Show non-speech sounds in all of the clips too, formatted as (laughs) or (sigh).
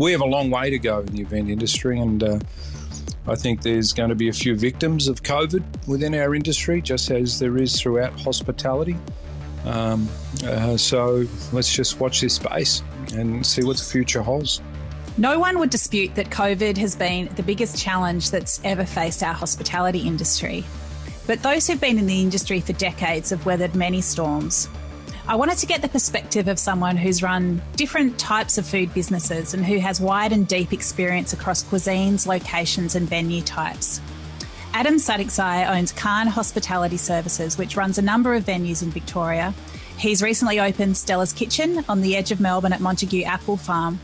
we have a long way to go in the event industry, and uh, I think there's going to be a few victims of COVID within our industry, just as there is throughout hospitality. Um, uh, so let's just watch this space and see what the future holds. No one would dispute that COVID has been the biggest challenge that's ever faced our hospitality industry. But those who've been in the industry for decades have weathered many storms. I wanted to get the perspective of someone who's run different types of food businesses and who has wide and deep experience across cuisines, locations, and venue types. Adam Sadiczai owns Khan Hospitality Services, which runs a number of venues in Victoria. He's recently opened Stella's Kitchen on the edge of Melbourne at Montague Apple Farm.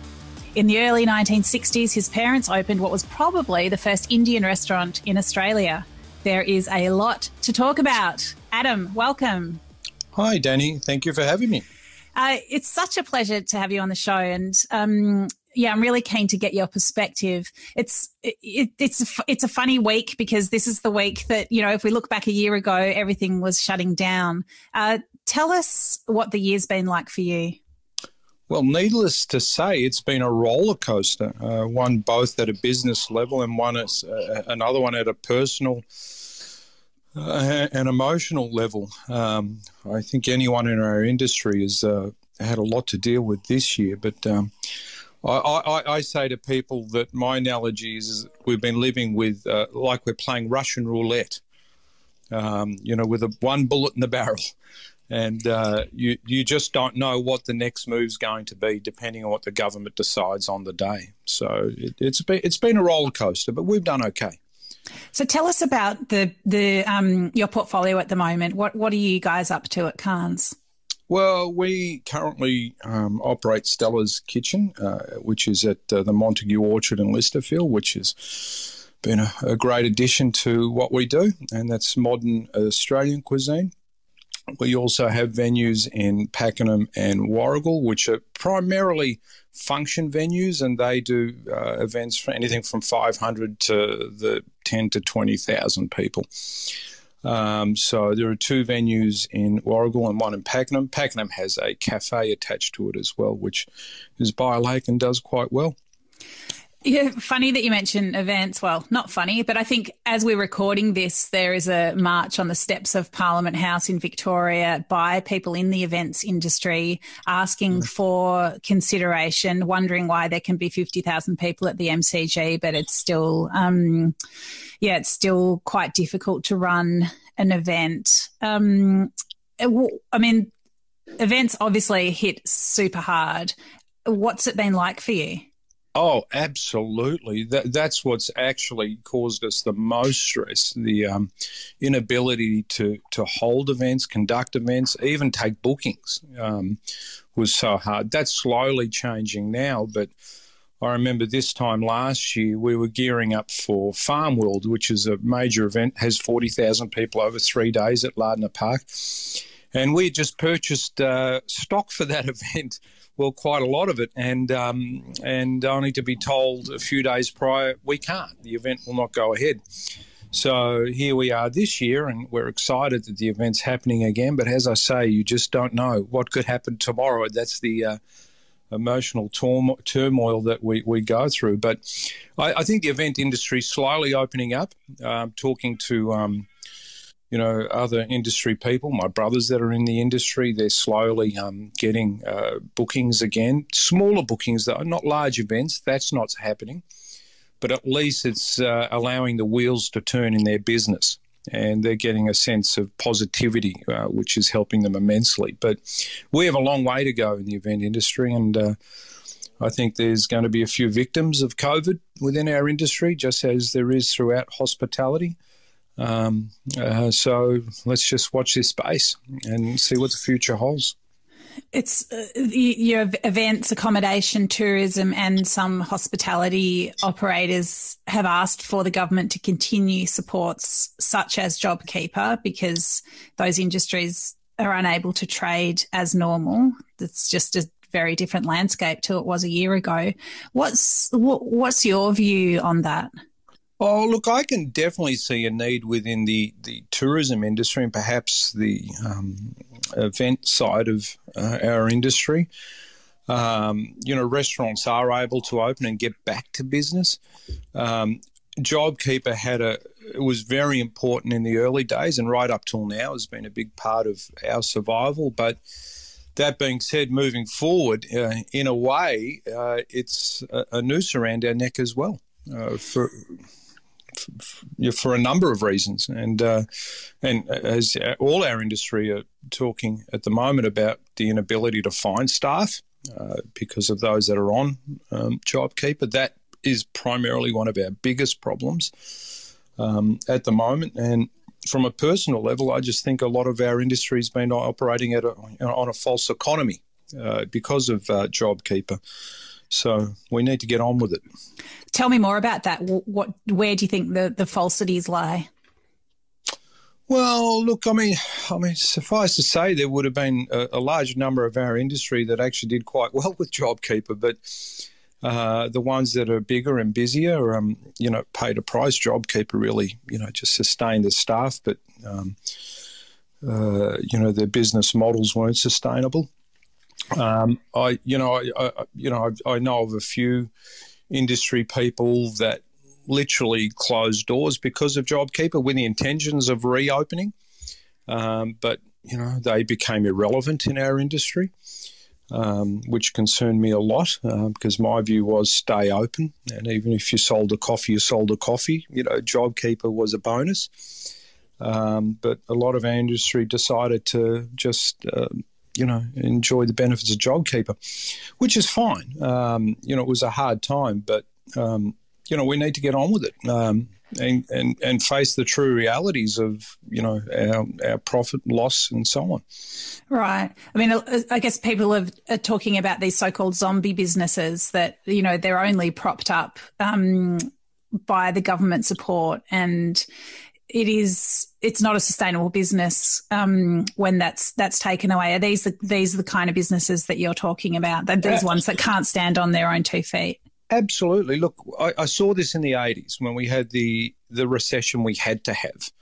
In the early 1960s, his parents opened what was probably the first Indian restaurant in Australia. There is a lot to talk about. Adam, welcome. Hi, Danny. Thank you for having me. Uh, it's such a pleasure to have you on the show, and um, yeah, I'm really keen to get your perspective. It's it, it's a, it's a funny week because this is the week that you know if we look back a year ago, everything was shutting down. Uh, tell us what the year's been like for you. Well, needless to say, it's been a roller coaster. Uh, one both at a business level and one as, uh, another one at a personal uh, an emotional level. Um, I think anyone in our industry has uh, had a lot to deal with this year, but um, I, I, I, say to people that my analogy is, we've been living with uh, like we're playing Russian roulette. Um, you know, with a one bullet in the barrel, and uh, you you just don't know what the next move's going to be, depending on what the government decides on the day. So it, it's been it's been a roller coaster, but we've done okay. So tell us about the the um, your portfolio at the moment. What what are you guys up to at Khan's? Well, we currently um, operate Stella's Kitchen, uh, which is at uh, the Montague Orchard in Lysterfield, which has been a, a, great addition to what we do, and that's modern Australian cuisine. We also have venues in Pakenham and Warragul, which are primarily function venues, and they do uh, events for anything from 500 to the 10 to 20,000 people. Um, so there are two venues in Warragul and one in Pakenham. Pakenham has a cafe attached to it as well, which is by a lake and does quite well. Yeah, funny that you mention events. Well, not funny, but I think as we're recording this, there is a march on the steps of Parliament House in Victoria by people in the events industry asking mm. for consideration, wondering why there can be 50,000 people at the MCG, but it's still, um, yeah, it's still quite difficult to run an event. Um, I mean, events obviously hit super hard. What's it been like for you? Oh, absolutely. That, that's what's actually caused us the most stress the um, inability to, to hold events, conduct events, even take bookings um, was so hard. That's slowly changing now, but I remember this time last year we were gearing up for Farm World, which is a major event, has 40,000 people over three days at Lardner Park. And we just purchased uh, stock for that (laughs) event well, quite a lot of it, and um, and only to be told a few days prior we can't. The event will not go ahead. So here we are this year, and we're excited that the event's happening again. But as I say, you just don't know what could happen tomorrow. That's the uh, emotional turmoil that we, we go through. But I, I think the event industry slowly opening up. Um, talking to um, you know, other industry people, my brothers that are in the industry, they're slowly um, getting uh, bookings again. Smaller bookings, though, not large events. That's not happening. But at least it's uh, allowing the wheels to turn in their business. And they're getting a sense of positivity, uh, which is helping them immensely. But we have a long way to go in the event industry. And uh, I think there's going to be a few victims of COVID within our industry, just as there is throughout hospitality. Um, uh, so let's just watch this space and see what the future holds. It's uh, your events, accommodation, tourism, and some hospitality operators have asked for the government to continue supports such as JobKeeper because those industries are unable to trade as normal. It's just a very different landscape to it was a year ago. What's what, what's your view on that? Oh, look, I can definitely see a need within the, the tourism industry and perhaps the um, event side of uh, our industry. Um, you know, restaurants are able to open and get back to business. Um, JobKeeper had a it was very important in the early days and right up till now has been a big part of our survival. But that being said, moving forward, uh, in a way, uh, it's a, a, noose around our neck as well uh, for, for, for a number of reasons, and uh, and as all our industry are talking at the moment about the inability to find staff uh, because of those that are on um, JobKeeper, that is primarily one of our biggest problems um, at the moment. And from a personal level, I just think a lot of our industry has been operating at a, on a false economy uh, because of uh, JobKeeper. So we need to get on with it. Tell me more about that. What, where do you think the, the falsities lie? Well, look, I mean, I mean, suffice to say, there would have been a, a large number of our industry that actually did quite (laughs) well with JobKeeper, but uh, the ones that are bigger and busier, um, you know, paid a price. JobKeeper really, you know, just sustained the staff, but um, uh, you know, their business models weren't sustainable. Um, I, you know, I, I you know, I, I, know of a few industry people that literally closed doors because of JobKeeper with the intentions of reopening, um, but you know, they became irrelevant in our industry um, which concerned me a lot uh, because my view was stay open. And even if you sold a coffee, you sold a coffee. You know, JobKeeper was a bonus. Um, but a lot of our industry decided to just, uh, you know, enjoy the benefits of JobKeeper, which is fine. Um, you know, it was a hard time, but, um, you know, we need to get on with it. Um, and, and, and face the true realities of you know our, our profit loss and so on. Right. I mean, I guess people are, are talking about these so-called zombie businesses that you know they're only propped up um, by the government support, and it is it's not a sustainable business um, when that's that's taken away. Are these the, these are the kind of businesses that you're talking about? That these ones that can't stand on their own two feet. Absolutely. Look, I, I, saw this in the 80s when we had the, the recession we had to have.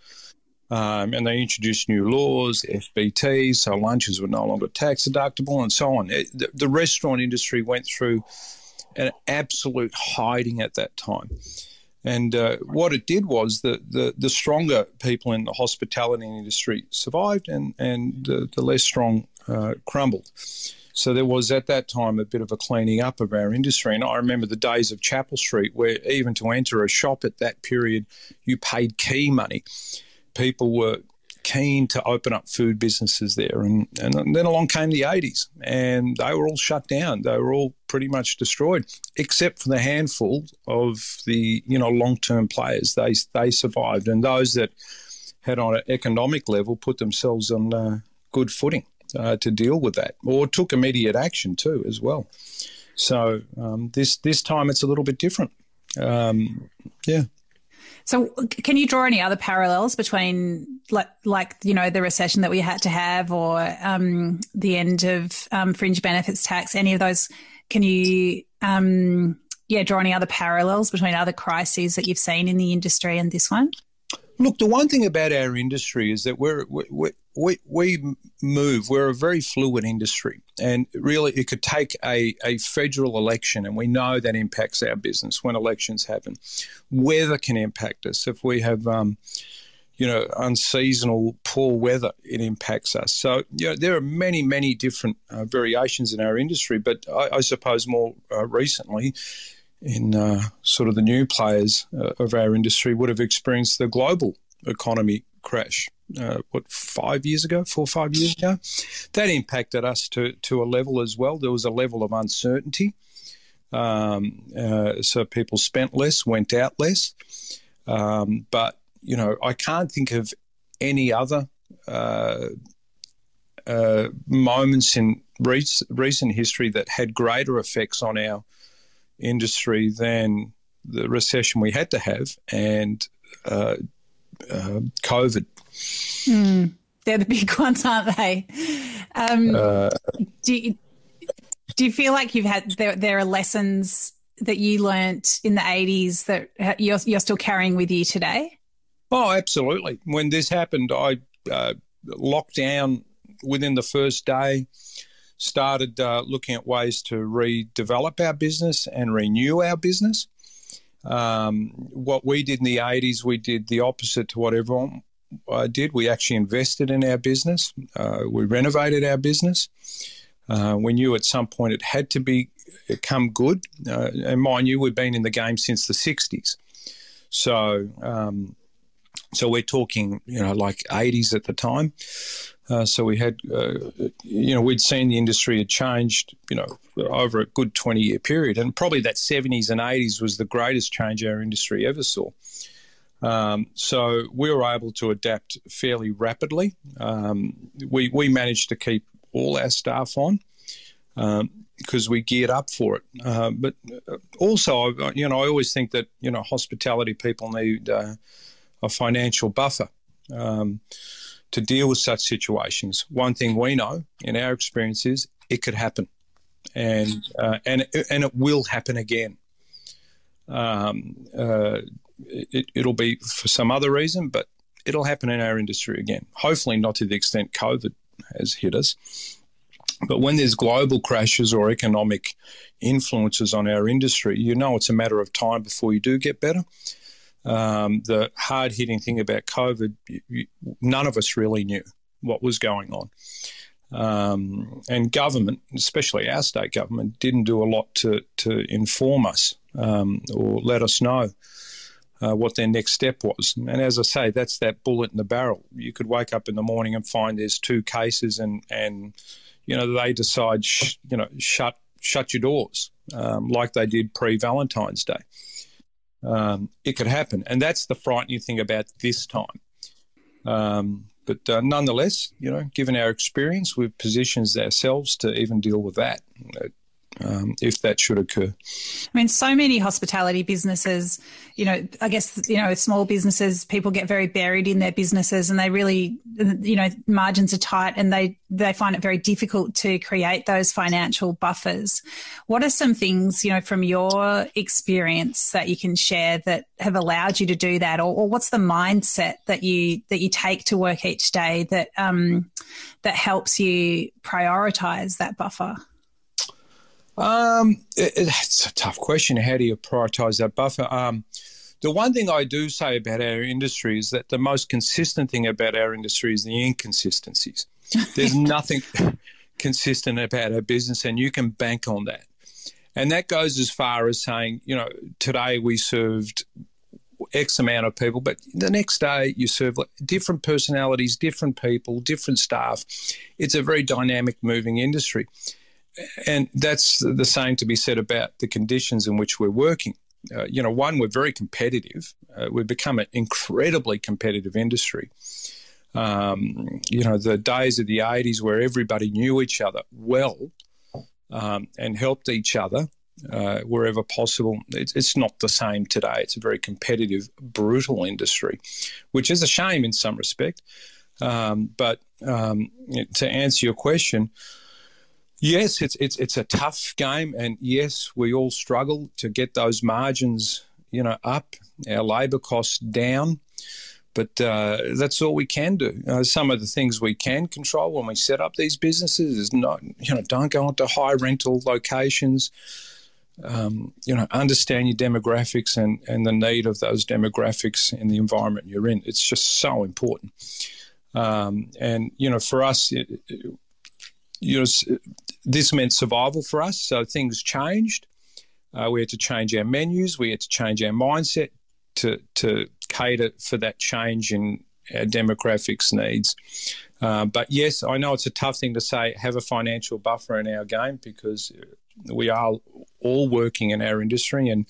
Um, and they introduced new laws, FBT, so lunches were no longer tax deductible and so on. It, the, the restaurant industry went through an absolute hiding at that time. And uh, what it did was that the, the, stronger people in the hospitality industry survived and, and the, less strong uh, crumbled. So there was at that time a bit of a cleaning up of our industry. And I remember the days of Chapel Street where even to enter a shop at that period, you paid key money. People were keen to open up food businesses there. And, and then along came the 80s and they were all shut down. They were all pretty much destroyed, except for the handful of the, you know, long-term players. They, they survived. And those that had on an economic level put themselves on uh, good footing uh, to deal with that, or took immediate action too as well. So um, this this time it's a little bit different. Um, yeah. So, can you draw any other parallels between, like, like you know, the recession that we had to have, or um, the end of um, fringe benefits tax? Any of those? Can you, um, yeah, draw any other parallels between other crises that you've seen in the industry and this one? Look, the one thing about our industry is that we're, we we, we move. We're a very fluid industry, and really, it could take a, a federal election, and we know that impacts our business when elections happen. Weather can impact us if we have. Um, you know, unseasonal poor weather, it impacts us. So, you know, there are many, many different uh, variations in our industry, but I, I suppose more uh, recently, in uh, sort of the new players uh, of our industry would have experienced the global economy crash. Uh, what five years ago, four or five years ago, that impacted us to to a level as well. There was a level of uncertainty, um, uh, so people spent less, went out less. Um, but you know, I can't think of any other uh, uh, moments in re- recent history that had greater effects on our industry than the recession we had to have and uh, COVID. Mm, they're the big (laughs) ones, aren't they? Um, uh, do, you, do you feel like you've had there, there are lessons that you learnt in the 80s that you're, you're still carrying with you today? Oh, absolutely. When this happened, I uh, locked down within the first day started uh, looking at ways to redevelop our business and renew our business. Um, what we did in the 80s, we did the opposite to what everyone uh, did. We actually invested in our business, uh, we renovated our business. Uh, we knew at some point it had to be become good. Uh, and mind you, we've been in the game since the 60s. So, um, so we're talking, you know, like 80s at the time. Uh, so we had, uh, you know, we'd seen the industry had changed, you know, over a good 20 year period. And probably that 70s and 80s was the greatest change our industry ever saw. Um, so we were able to adapt fairly rapidly. Um, we, we managed to keep all our staff on because um, we geared up for it. Uh, but also, you know, I always think that, you know, hospitality people need uh, a financial buffer. Um, to deal with such situations. One thing we know in our experience is it could happen, and uh, and and it will happen again. Um, uh, it, it'll be for some other reason, but it'll happen in our industry again. Hopefully, not to the extent COVID has hit us. But when there's global crashes or economic influences on our industry, you know it's a matter of time before you do get better. Um, the hard hitting thing about COVID, none of us really knew what was going on. Um, and government, especially our state government, didn't do a lot to, to inform us um, or let us know uh, what their next step was. And as I say, that's that bullet in the barrel. You could wake up in the morning and find there's two cases, and and you know they decide, sh- you know, shut shut your doors um, like they did pre Valentine's Day um, it could happen. And that's the frightening thing about this time. Um, but uh, nonetheless, you know, given our experience, we've positioned ourselves to even deal with that um, if that should occur. I mean, so many hospitality businesses, you know, I guess, you know, small businesses, people get very buried in their businesses and they really, you know, margins are tight and they, they find it very difficult to create those financial buffers. What are some things, you know, from your experience that you can share that have allowed you to do that? Or, or what's the mindset that you, that you take to work each day that, um, that helps you prioritize that buffer? Um, it, it's a tough question. How do you prioritize that buffer? Um, the one thing I do say about our industry is that the most consistent thing about our industry is the inconsistencies. (laughs) There's nothing consistent about our business, and you can bank on that. And that goes as far as saying, you know, today we served X amount of people, but the next day you serve different personalities, different people, different staff. It's a very dynamic, moving industry and that's the same to be said about the conditions in which we're working. Uh, you know, one, we're very competitive. Uh, we've become an incredibly competitive industry. Um, you know, the days of the 80s where everybody knew each other well um, and helped each other uh, wherever possible, it's, it's not the same today. It's a very competitive, brutal industry, which is a shame in some respect. Um, but um, to answer your question, Yes, it's it's it's a tough game, and yes, we all struggle to get those margins, you know, up, our labour costs down. But uh, that's all we can do. Uh, some of the things we can control when we set up these businesses is not, you know, don't go into high rental locations. Um, you know, understand your demographics and, and the need of those demographics in the environment you're in. It's just so important. Um, and you know, for us, it, you know, this meant survival for us. So things changed. Uh, we had to change our menus. We had to change our mindset to to cater for that change in our demographics needs. Uh, but yes, I know it's a tough thing to say. Have a financial buffer in our game because we are all working in our industry, and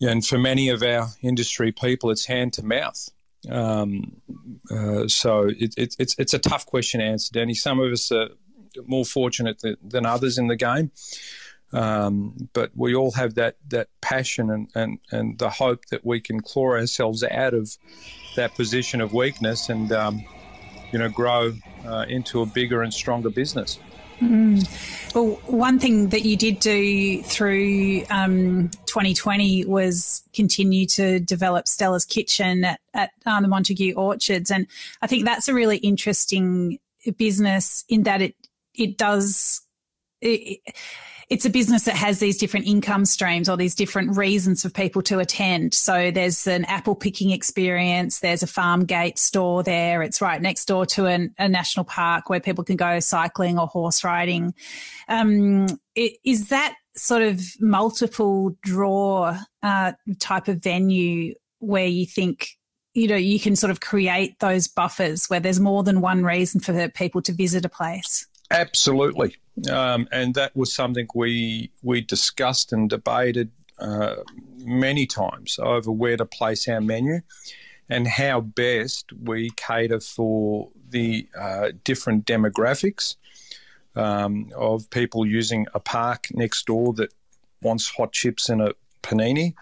and for many of our industry people, it's hand to mouth. Um, uh, so it, it, it's it's a tough question to answer, Danny. Some of us are more fortunate than, others in the game. Um, but we all have that that passion and, and, and the hope that we can claw ourselves out of that position of weakness and um, you know grow uh, into a bigger and stronger business. Mm. Well, one thing that you did do through um, 2020 was continue to develop Stella's Kitchen at, at uh, the Montague Orchards. And I think that's a really interesting business in that it it does. It, it's a business that has these different income streams or these different reasons for people to attend. So there's an apple picking experience. There's a farm gate store there. It's right next door to an, a national park where people can go cycling or horse riding. Um, it, is that sort of multiple draw uh, type of venue where you think you know you can sort of create those buffers where there's more than one reason for people to visit a place absolutely um, and that was something we we discussed and debated uh, many times over where to place our menu and how best we cater for the uh, different demographics um, of people using a park next door that wants hot chips and a panini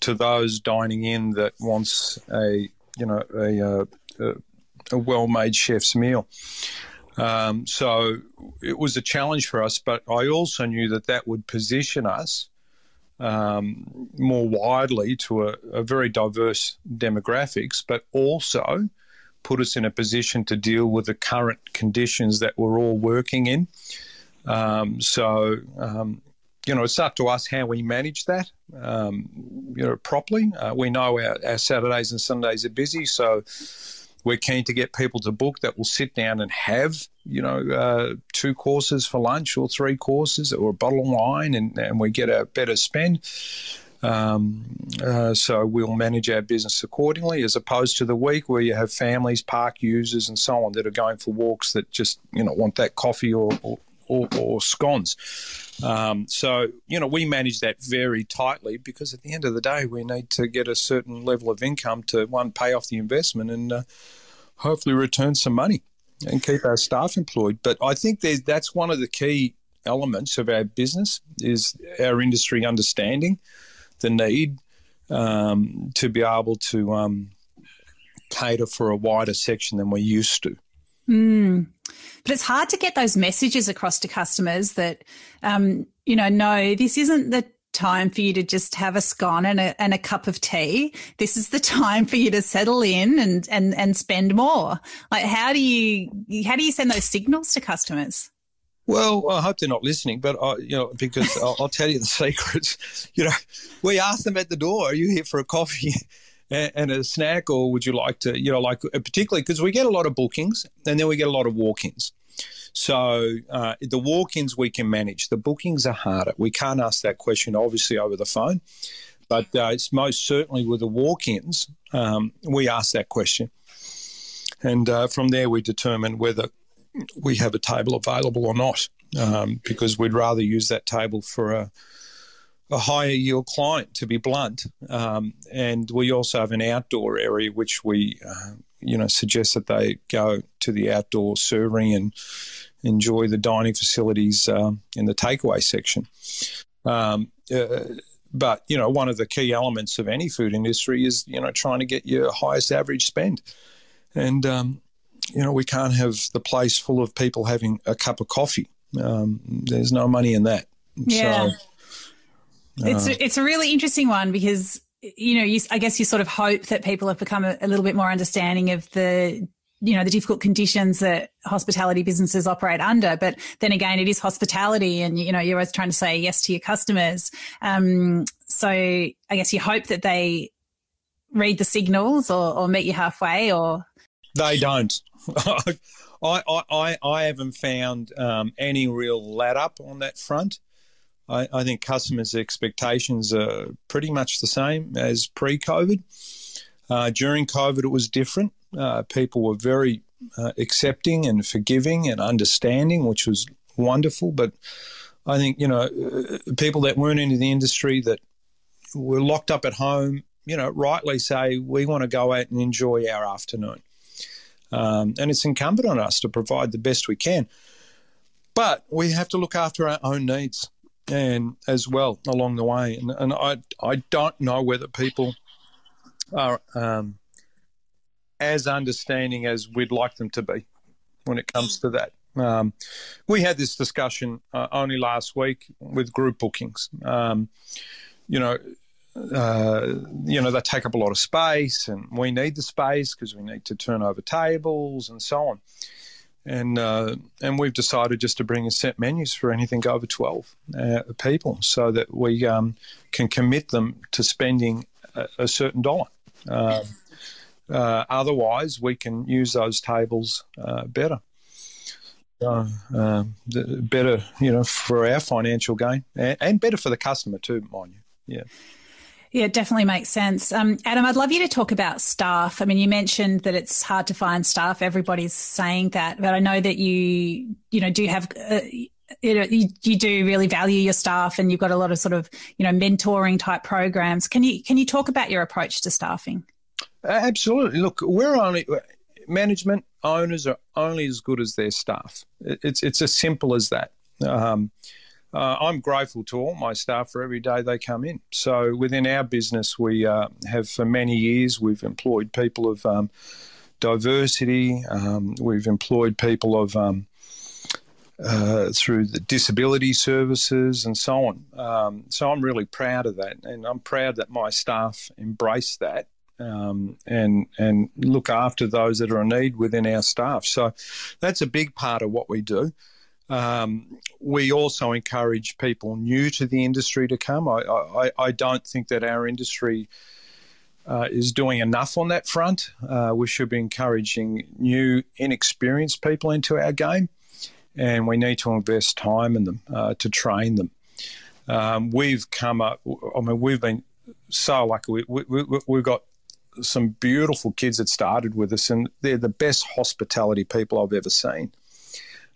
to those dining in that wants a you know a, uh, a, a well-made chef's meal. Um, so it was a challenge for us, but I also knew that that would position us um, more widely to a, a, very diverse demographics, but also put us in a position to deal with the current conditions that we're all working in. Um, so, um, you know, it's up to us how we manage that, um, you know, properly. Uh, we know our, our Saturdays and Sundays are busy, so we're keen to get people to book that will sit down and have, you know, uh, two courses for lunch or three courses or a bottle of wine, and, and we get a better spend. Um, uh, so we'll manage our business accordingly, as opposed to the week where you have families, park users, and so on that are going for walks that just you know want that coffee or or, or, or scones. Um, so you know we manage that very tightly because at the end of the day we need to get a certain level of income to one pay off the investment and uh, hopefully return some money and keep our staff employed. But I think that's one of the key elements of our business is our industry understanding the need um, to be able to um, cater for a wider section than we used to. Mm. But it's hard to get those messages across to customers that, um, you know, no, this isn't the time for you to just have a scone and a, and a cup of tea. This is the (laughs) time for you to settle in and, and, and spend more. Like, how do you, how do you send those signals to customers? Well, I hope they're not listening, but I, you know, because I'll, I'll, tell you the (laughs) secrets. You know, we ask them at the door, "Are you here for a coffee and, a snack, or would you like to?" You know, like uh, particularly because we get a lot of bookings, and then we get a lot of walk-ins. So uh, the walk-ins we can manage. The bookings are harder. We can't ask that question obviously over the phone, but uh, it's most certainly with the walk-ins um, we ask that question, and uh, from there we determine whether we have a table available or not, um, because we'd rather use that table for a, a higher yield client, to be blunt. Um, and we also have an outdoor area which we, uh, you know, suggest that they go to the outdoor serving and enjoy the dining facilities um, in the takeaway section. Um, uh, but you know, one of the key elements of any food industry is you know trying to get your highest average spend, and um, you know, we can't have the place full of people having a cup of coffee. Um, there's no money in that. Yeah. So, it's a, it's a really interesting one because you know, you, I guess you sort of hope that people have become a, a little bit more understanding of the you know the difficult conditions that hospitality businesses operate under. But then again it is hospitality and you know you're always trying to say yes to your customers. Um, so i guess you hope that they read the signals or, or meet you halfway or they don't. (laughs) I, I, I haven't found um, any real let up on that front. I, I, think customers' expectations are pretty much the same as pre COVID. Uh, during COVID, it was different. Uh, people were very uh, accepting and forgiving and understanding, which was wonderful. But I think, you know, uh, people that weren't into the industry that were locked up at home, you know, rightly say, we want to go out and enjoy our afternoon. Um, and it's incumbent on us to provide the best we can. But we have to look after our own needs and as well along the way. And, and I, I don't know whether people are um, as understanding as we'd like them to be when it comes to that. Um, we had this discussion uh, only last week with group bookings. Um, you know, uh, you know, they take up a lot of space, and we need the space because we need to turn over tables and so on. And uh, and we've decided just to bring in set menus for anything over twelve uh, people, so that we um, can commit them to spending a, a certain dollar. Um, uh, otherwise, we can use those tables uh, better. Uh, better, you know, for our financial gain, and, and better for the customer too, mind you. Yeah. Yeah, it definitely makes sense. Um, Adam, I'd love you to talk about staff. I mean, you mentioned that it's hard to find staff. Everybody's saying that, but I know that you, you know, do have, uh, you know, you, you do really value your staff, and you've got a lot of sort of, you know, mentoring type programs. Can you can you talk about your approach to staffing? Absolutely. Look, we're only management owners are only as good as their staff. It's it's as simple as that. Um, uh, I'm grateful to all my staff for every day they come in. So within our business, we uh, have for many years we've employed people of um, diversity. Um, we've employed people of um, uh, through the disability services and so on. Um, so I'm really proud of that, and I'm proud that my staff embrace that. Um, and and look after those that are in need within our staff. So that's a big part of what we do. Um, we also encourage people new to the industry to come. I, I, I don't think that our industry uh, is doing enough on that front. Uh, we should be encouraging new, inexperienced people into our game, and we need to invest time in them uh, to train them. Um, we've come up, I mean, we've been so lucky. We, we, we, we've got some beautiful kids that started with us, and they're the best hospitality people I've ever seen.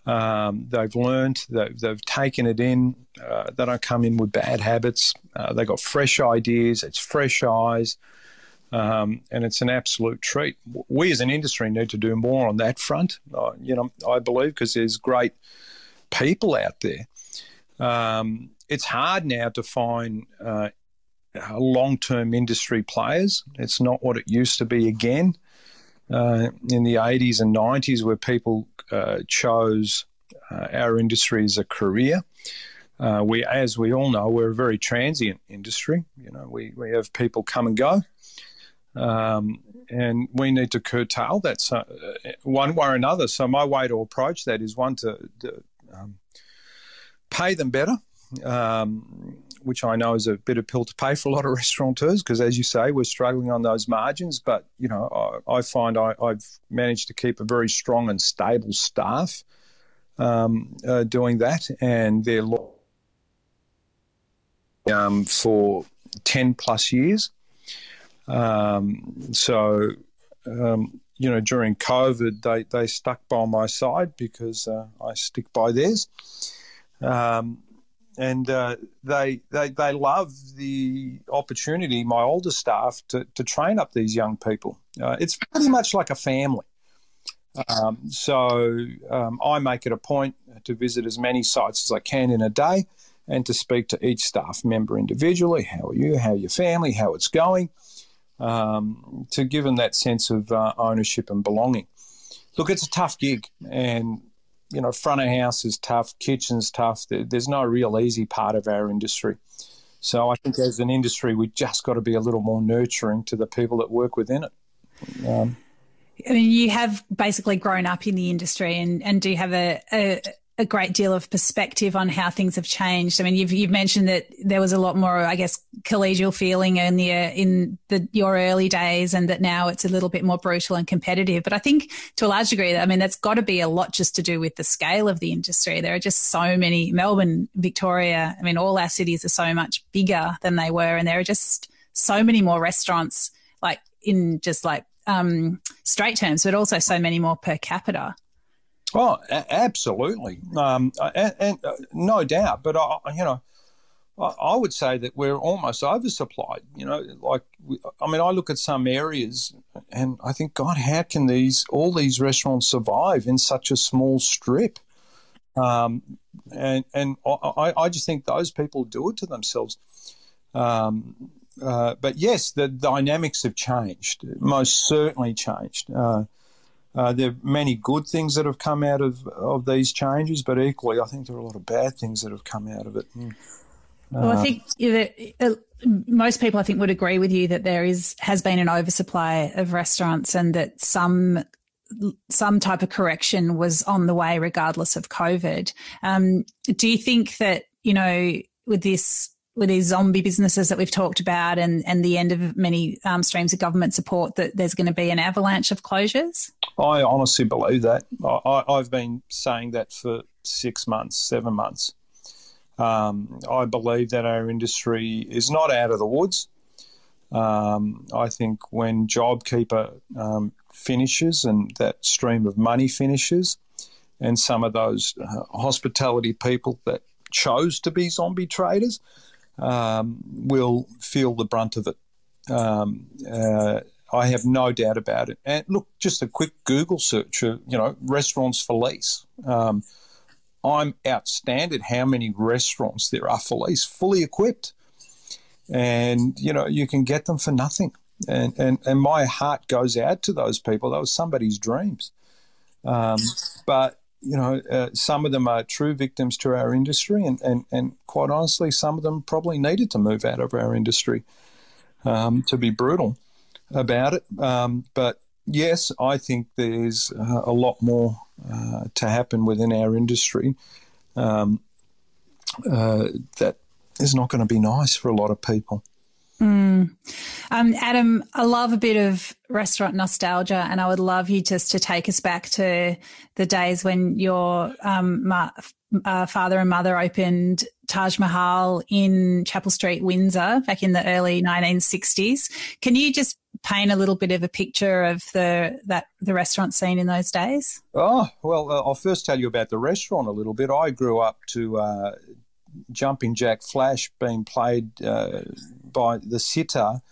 Um, they've learned, they've, they've, taken it in. Uh, they don't come in with bad habits. Uh, they've got fresh ideas, it's fresh eyes, um, and it's an absolute treat. We as an industry need to do more on that front, uh, you know, I believe, because there's great people out there. Um, it's hard now to find uh, long term industry players. It's not what it used to be again. Uh, in the 80s and 90s, where people uh, chose uh, our industry as a career. Uh, we, as we all know, we're a very transient industry. You know, we, we have people come and go, um, and we need to curtail that so, uh, one way or another. So my way to approach that is one to, to um, pay them better. Um, which I know is a bit of pill to pay for a lot of (laughs) restaurateurs because, as you say, we're struggling on those margins. But you know, I, I find I, have managed to keep a very strong and stable staff um, uh, doing that, and they're um, for ten plus years. Um, so, um, you know, during COVID, they they stuck by my side because uh, I stick by theirs. Um, and uh, they, they they love the opportunity. My older staff to, to train up these young people. Uh, it's pretty much like a family. Um, so um, I make it a point to visit as many sites as I can in a day, and to speak to each staff member individually. How are you? How are your family? How it's going? Um, to give them that sense of uh, ownership and belonging. Look, it's a tough gig, and you know, front of house is tough, kitchen's tough. There's no real easy part of our industry. So I think as an industry, we've just got to be a little more nurturing to the people that work within it. Um, I mean, you have basically grown up in the industry and, and do have a, a, a great deal of perspective on how things have changed. I mean, you've you've mentioned that there was a lot more, I guess, collegial feeling in the in the your early days, and that now it's a little bit more brutal and competitive. But I think to a large degree, I mean, that's got to be a lot just to do with the scale of the industry. There are just so many Melbourne, Victoria. I mean, all our cities are so much bigger than they were, and there are just so many more restaurants, like in just like um, straight terms, but also so many more per capita. Oh, a- absolutely, um, and, and uh, no doubt. But I, you know, I, I, would say that we're almost oversupplied. You know, like I mean, I look at some areas and I think, God, how can these all these restaurants survive in such a small strip? Um, and and I, I just think those people do it to themselves. Um, uh, but yes, the dynamics have changed. Most certainly changed. Uh, uh, there are many good things that have come out of, of these changes, but equally, I think there are a lot of bad things that have come out of it. Mm. Well, I uh, think that uh, most people, I think, would agree with you that there is has been an oversupply of restaurants, and that some some type of correction was on the way, regardless of COVID. Um, do you think that you know with this with these zombie businesses that we've talked about and, and the end of many um, streams of government support that there's going to be an avalanche of closures? I honestly believe that. I, have been saying that for six months, seven months. Um, I believe that our industry is not out of the woods. Um, I think when JobKeeper um, finishes and that stream of money finishes, and some of those uh, hospitality people that chose to be zombie traders um, will feel the brunt of it. Um, uh, I have no doubt about it. And look, just a quick Google search, of, you know, restaurants for lease. Um, I'm outstanding how many restaurants there are for lease, fully equipped. And, you know, you can get them for nothing. And, and, and my heart goes out to those people. That was somebody's dreams. Um, but, you know, uh, some of them are true victims to our industry. And, and, and quite honestly, some of them probably needed to move out of our industry, um, to be brutal about it. Um, but yes, I think there's uh, a lot more uh, to happen within our industry um, uh, that is not going to be nice for a lot of people. Mm. Um, Adam, I love a bit of restaurant nostalgia, and I would love you just to take us back to the days when your um, ma- uh, father and mother opened Taj Mahal in Chapel Street, Windsor, back in the early 1960s. Can you just paint a little bit of a picture of the that the restaurant scene in those days? Oh well, uh, I'll first tell you about the restaurant a little bit. I grew up to uh, Jumping Jack Flash being played uh, by the sitar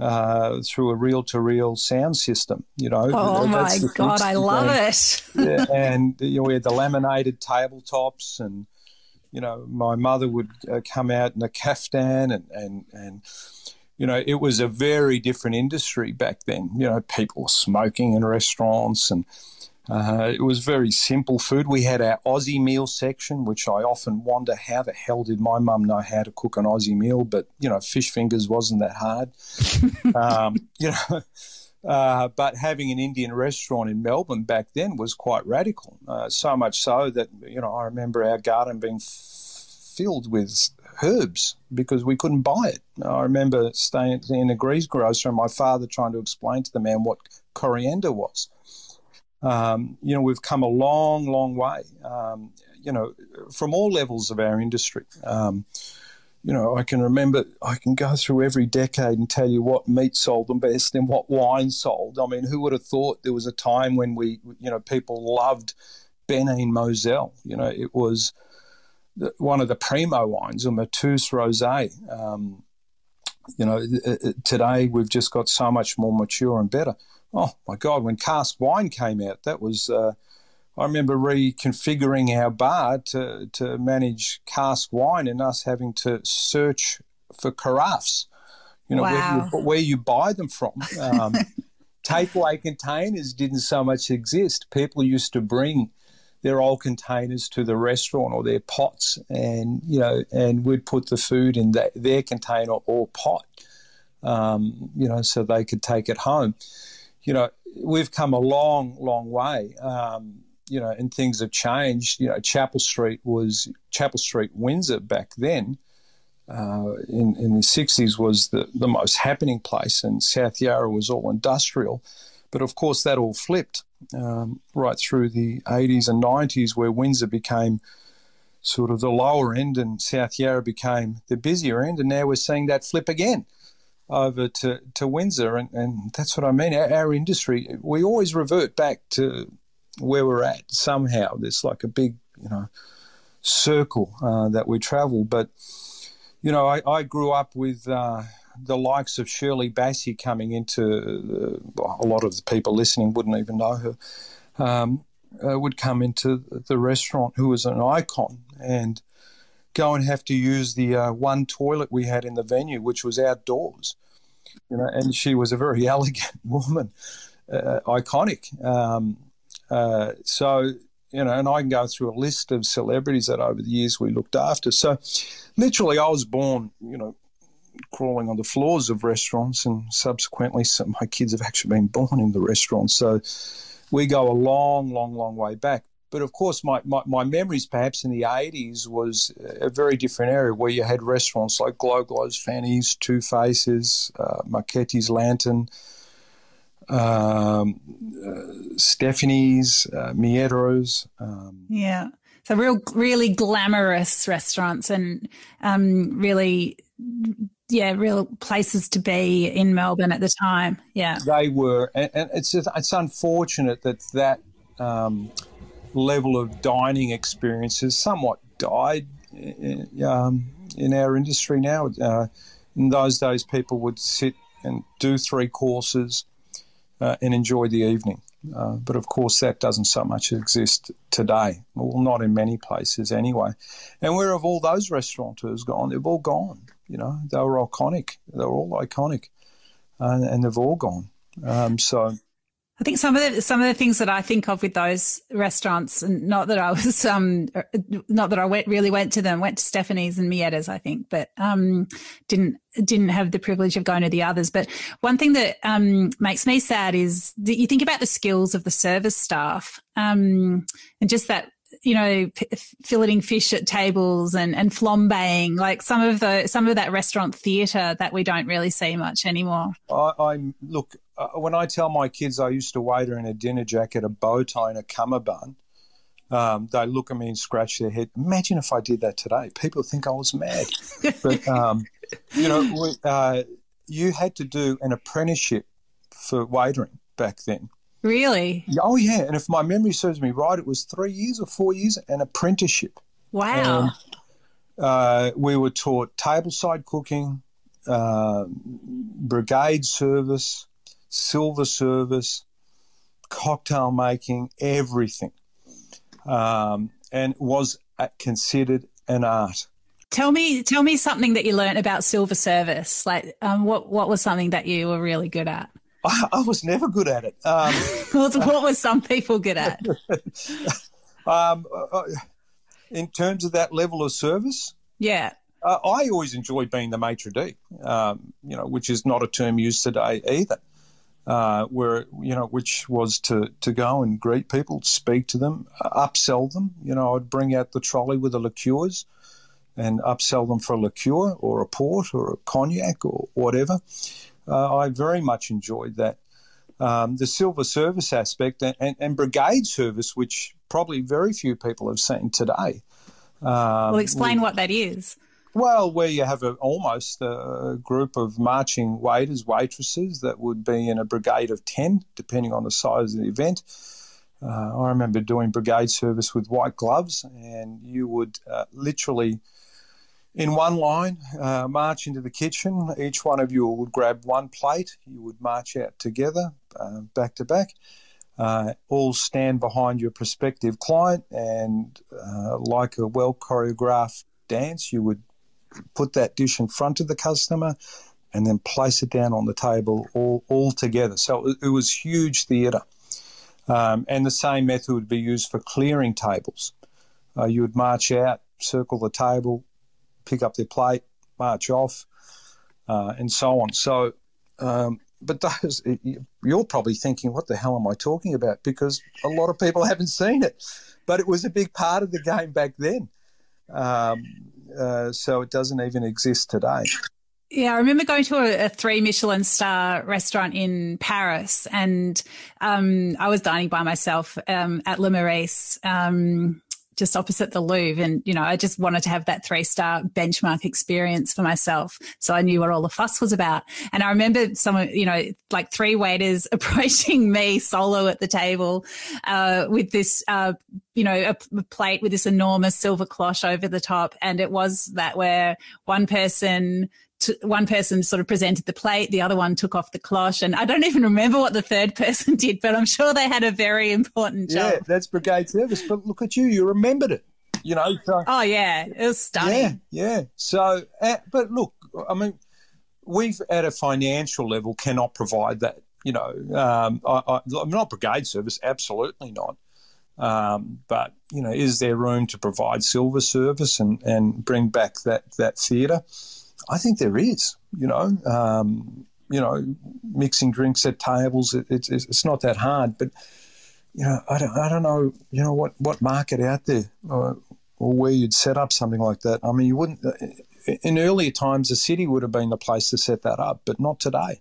Uh, through a reel-to-reel sound system, you know. Oh my god, I love it! yeah, and you know, we had the laminated tabletops, and you know, my mother would uh, come out in a kaftan, and and and you know, it was a very different industry back then. You know, people were smoking in restaurants and uh, it was very simple food. We had our Aussie meal section, which I often wonder how the hell did my mum know how to cook an Aussie meal? But, you know, fish fingers wasn't that hard. (laughs) um, you know, uh, but having an Indian restaurant in Melbourne back then was quite radical. Uh, so much so that, you know, I remember our garden being f- filled with herbs because we couldn't buy it. I remember staying in a grease grocer and my father trying to explain to the man what coriander was. Um, you know, we've come a long, long way, um, you know, from all levels of our industry. Um, you know, I can remember, I can go through every decade and tell you what meat sold the best and what wine sold. I mean, who would have thought there was a time when we, you know, people loved Ben Ean Moselle? You know, it was one of the primo wines, a Mateus Rosé. Um, you know, today we've just got so much more mature and better. Oh my God, when cask wine came out, that was. Uh, I remember reconfiguring our bar to, to manage cask wine and us having to search for carafes. You know, wow. where, you, where, you, buy them from. Um, (laughs) takeaway containers didn't so much exist. People used to bring their old containers to the restaurant or their pots, and you know, and we'd put the food in that, their container or pot, um, you know, so they could take it home. You know, we've come a long, long way. Um, you know, and things have changed. You know, Chapel Street was Chapel Street, Windsor back then. Uh, in, in the 60s was the, the most happening place, and South Yarra was all industrial. But of course, that all flipped um, right through the 80s and 90s, where Windsor became sort of the lower end and South Yarra became the busier end. And now we're seeing that flip again over to, to Windsor. And, and that's what I mean. Our, our industry, we always revert back to where we're at somehow. There's like a big, you know, circle uh, that we travel. But, you know, I, I grew up with. Uh, the likes of Shirley Bassey coming into uh, a lot of the people listening wouldn't even know her. Um, uh, would come into the restaurant who was an icon and go and have to use the uh, one toilet we had in the venue, which was outdoors. You know, and she was a very (laughs) elegant woman, uh, iconic. Um, uh, so you know, and I can go through a list of celebrities that over the years we looked after. So, literally, I was born, you know, crawling on the floors of restaurants, and subsequently, some my kids have actually been born in the restaurants. So, we go a long, long, long way back. But of course, my, my, my, memories perhaps in the 80s was a very different area where you had restaurants like Glo Glo's Fanny's, Two Faces, uh, Marchetti's Latin, um, uh, Stephanie's, uh, Mietta's. Um, yeah. So real, really glamorous restaurants and um, really, yeah, real places to be in Melbourne at the time. Yeah, they were, and, and it's it's unfortunate that that um, level of dining experiences somewhat died in, um, in our industry now. Uh, in those days, people would sit and do three courses uh, and enjoy the evening. Uh, but of course, that doesn't so much exist today. Well, not in many places anyway. And where have all those restaurateurs gone? They've all gone. You know, they were iconic. They were all iconic, and, and they've all gone. Um, so I think some of the some of the things that I think of with those restaurants, and not that I was (laughs) um not that I went really went to them, went to Stephanie's and Mietta's, I think, but um didn't didn't have the privilege of going to the others. But one thing that um makes me sad is that you think about the skills of the service staff, um and just that you know, p- filleting fish at tables and, and flambeing, like some of the some of that restaurant theatre that we don't really see much anymore. I, I look uh, when I tell my kids I used to waiter in a dinner jacket, a bow tie, and a cummerbund. Um, they look at me and scratch their head. Imagine if I did that today. People think I was mad. but um, you know, we, uh, you had to do an apprenticeship for waitering back then. Really? Oh, yeah. And if my memory serves me right, it was three years or four years, an apprenticeship. Wow. And, uh, we were taught tableside cooking, uh, brigade service, silver service, cocktail making, everything. Um, and was considered an art. Tell me, tell me something that you learned about silver service. Like, um, what what was something that you were really good at? I, I was never good at it. Um, (laughs) what were some people good at? (laughs) um, uh, uh, in terms of that level of service, yeah. Uh, I always enjoyed being the maitre d', um, you know, which is not a term used today either. Uh, where you know, which was to to go and greet people, speak to them, uh, upsell them. You know, I'd bring out the trolley with the liqueurs and upsell them for a liqueur or a port or a cognac or whatever uh, I very much enjoyed that. Um, the silver service aspect and, and, and, brigade service, which probably very few people have seen today. Um, well, explain what that is. Well, where you have a, almost a group of marching waiters, waitresses that would be in a brigade of 10, depending on the size of the event. Uh, I remember doing brigade service with white gloves, and you would uh, literally in one line, uh, march into the kitchen. Each one of you would grab one plate. You would march out together, uh, back to back. Uh, all stand behind your prospective client, and uh, like a well choreographed dance, you would put that dish in front of the customer and then place it down on the table all, all together. So it, it was huge theatre. Um, and the same method would be used for clearing tables. Uh, you would march out, circle the table, pick up their plate, march off, uh, and so on. So, um, but those you're probably thinking, what the hell am I talking about? Because a lot of people (laughs) haven't seen it, but it was a big part of the game back then. Um, uh, so it doesn't even exist today. Yeah, I remember going to a, a, three Michelin star restaurant in Paris, and um, I was dining by myself um, at Le Meurice. Um, just opposite the Louvre. And, you know, I just wanted to have that three star benchmark experience for myself. So I knew what all the fuss was about. And I remember someone, you know, like three waiters (laughs) approaching me solo at the table uh, with this, uh, you know, a, a plate with this enormous silver cloche over the top. And it was that where one person one person sort of presented the plate, the other one took off the cloche, and I don't (laughs) even remember what the third (laughs) person did, but I'm sure they had a very important job. Yeah, that's brigade service. But look at you, you remembered it. You know. So, oh yeah, it was stunning. Yeah, yeah. So, uh, but look, I mean, we've at a financial level cannot provide that. You know, um, I, am not brigade service, absolutely not. Um, but you know, is there room to provide silver service and, and bring back that that theatre? I think there is. You know, um, you know, mixing drinks at tables. It, it's it's not that hard, but you know, I don't, I don't know, you know, what, what market out there or, or where you'd set up something like that. I mean, you wouldn't, in earlier times, the city would have been the place to set that up, but not today.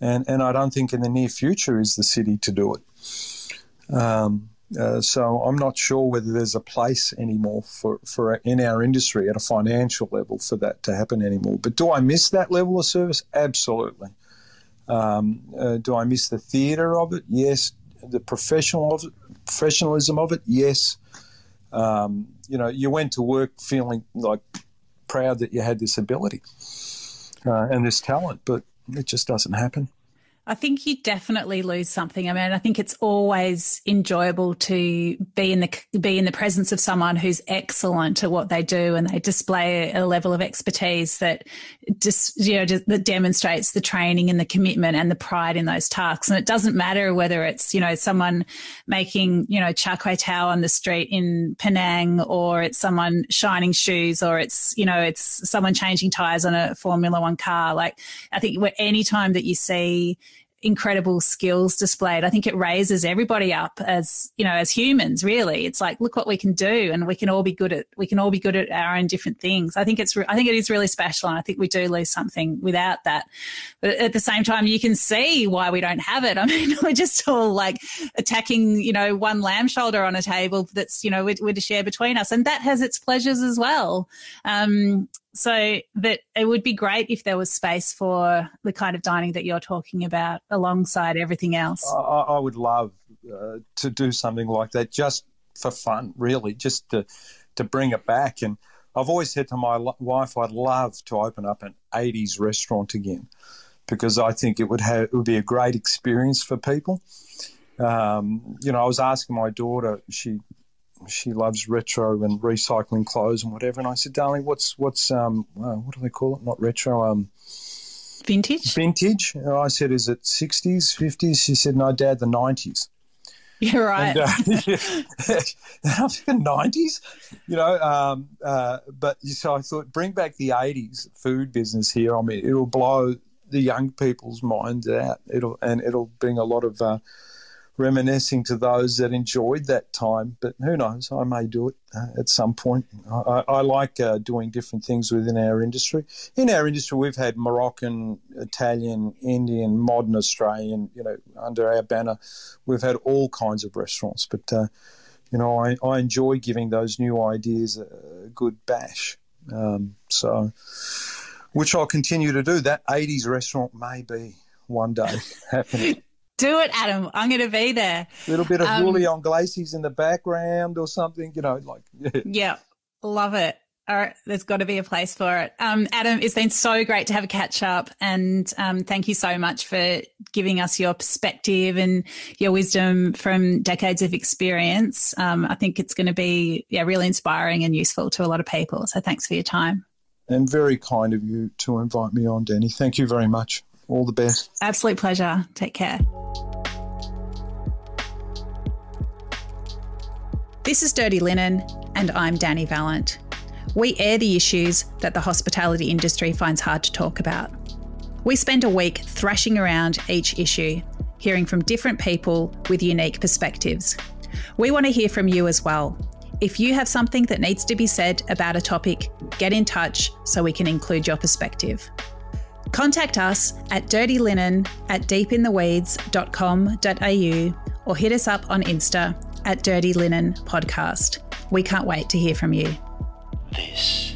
And, and I don't think in the near future is the city to do it. Um, uh, so I'm not sure whether there's a place anymore for, for in our industry at a financial level for that to happen anymore. But do I miss that level of service? Absolutely. Um, uh, do I miss the theatre of it? Yes the professional of it, professionalism of it, yes. Um, you know, you went to work feeling like proud that you had this ability uh, and this talent, but it just doesn't happen. I think you definitely lose something. I mean, I think it's always enjoyable to be in the be in the presence of someone who's excellent at what they do, and they display a level of expertise that just you know that demonstrates the training and the commitment and the pride in those tasks. And it doesn't matter whether it's you know someone making you know char kway teow on the street in Penang, or it's someone shining shoes, or it's you know it's someone changing tires on a Formula One car. Like I think any time that you see incredible skills displayed. I think it raises everybody up as, you know, as humans, really. It's like, look what we can do and we can all be good at, we can all be good at our own different things. I think it's, I think it is really special. And I think we do lose something without that. But at the same time, you can see why we don't have it. (laughs) I mean, we're just all like attacking, you know, one lamb shoulder on a table that's, you know, we're, we're to share between us. And that has its pleasures as well. Um, so that it would be great if there was space for the kind of dining that you're talking about alongside everything else. I, I would love uh, to do something like that just for fun, really, just to to bring it back. And I've always said to my wife, I'd love to open up an 80s restaurant again because I think it would have it would be a great experience for people. Um, you know, I was asking my daughter, she she loves retro and recycling clothes and whatever. And I said, darling, what's what's um uh, what do they call it? Not retro, um, vintage. Vintage. And I said, is it sixties, fifties? She said, no, Dad, the nineties. (laughs) You're right. And, uh, (laughs) yeah. (laughs) nineties, you know. Um, uh, but so I thought, bring back the eighties food business here. I mean, it'll blow the young people's minds out. It'll and it'll bring a lot of uh, reminiscing to those that enjoyed that time. But who knows? I may do it uh, at some point. I, I like uh, doing different things within our industry. In our industry, we've had Moroccan, Italian, Indian, modern Australian. You know, under our banner, we've had all kinds of restaurants. But uh, you know, I, I enjoy giving those new ideas a, good bash. Um, so, which I'll continue to do. That 80s restaurant may be one day (laughs) happening. Do it, Adam. I'm going to be there. A little bit of um, Julio Iglesias in the background or something, you know, like. (laughs) Yeah, yeah love it. All right, there's got to be a place for it. Um, Adam, it's been so great to have a catch up, and um, thank you so much for giving us your perspective and your wisdom from decades of experience. Um, I think it's going to be yeah really inspiring and useful to a lot of people. So thanks for your time. And very kind of you to invite me on, Dani. Thank you very much. All the best. Absolute pleasure. Take care. This is Dirty Linen, and I'm Dani Valent. We air the issues that the hospitality industry finds hard to talk about. We spend a week thrashing around each issue, hearing from different people with unique perspectives. We want to hear from you as well. If you have something that needs to be said about a topic, get in touch so we can include your perspective. Contact us at dirtylinen at deepintheweeds.com.au or hit us up on Insta at Dirty Linen Podcast. We can't wait to hear from you. This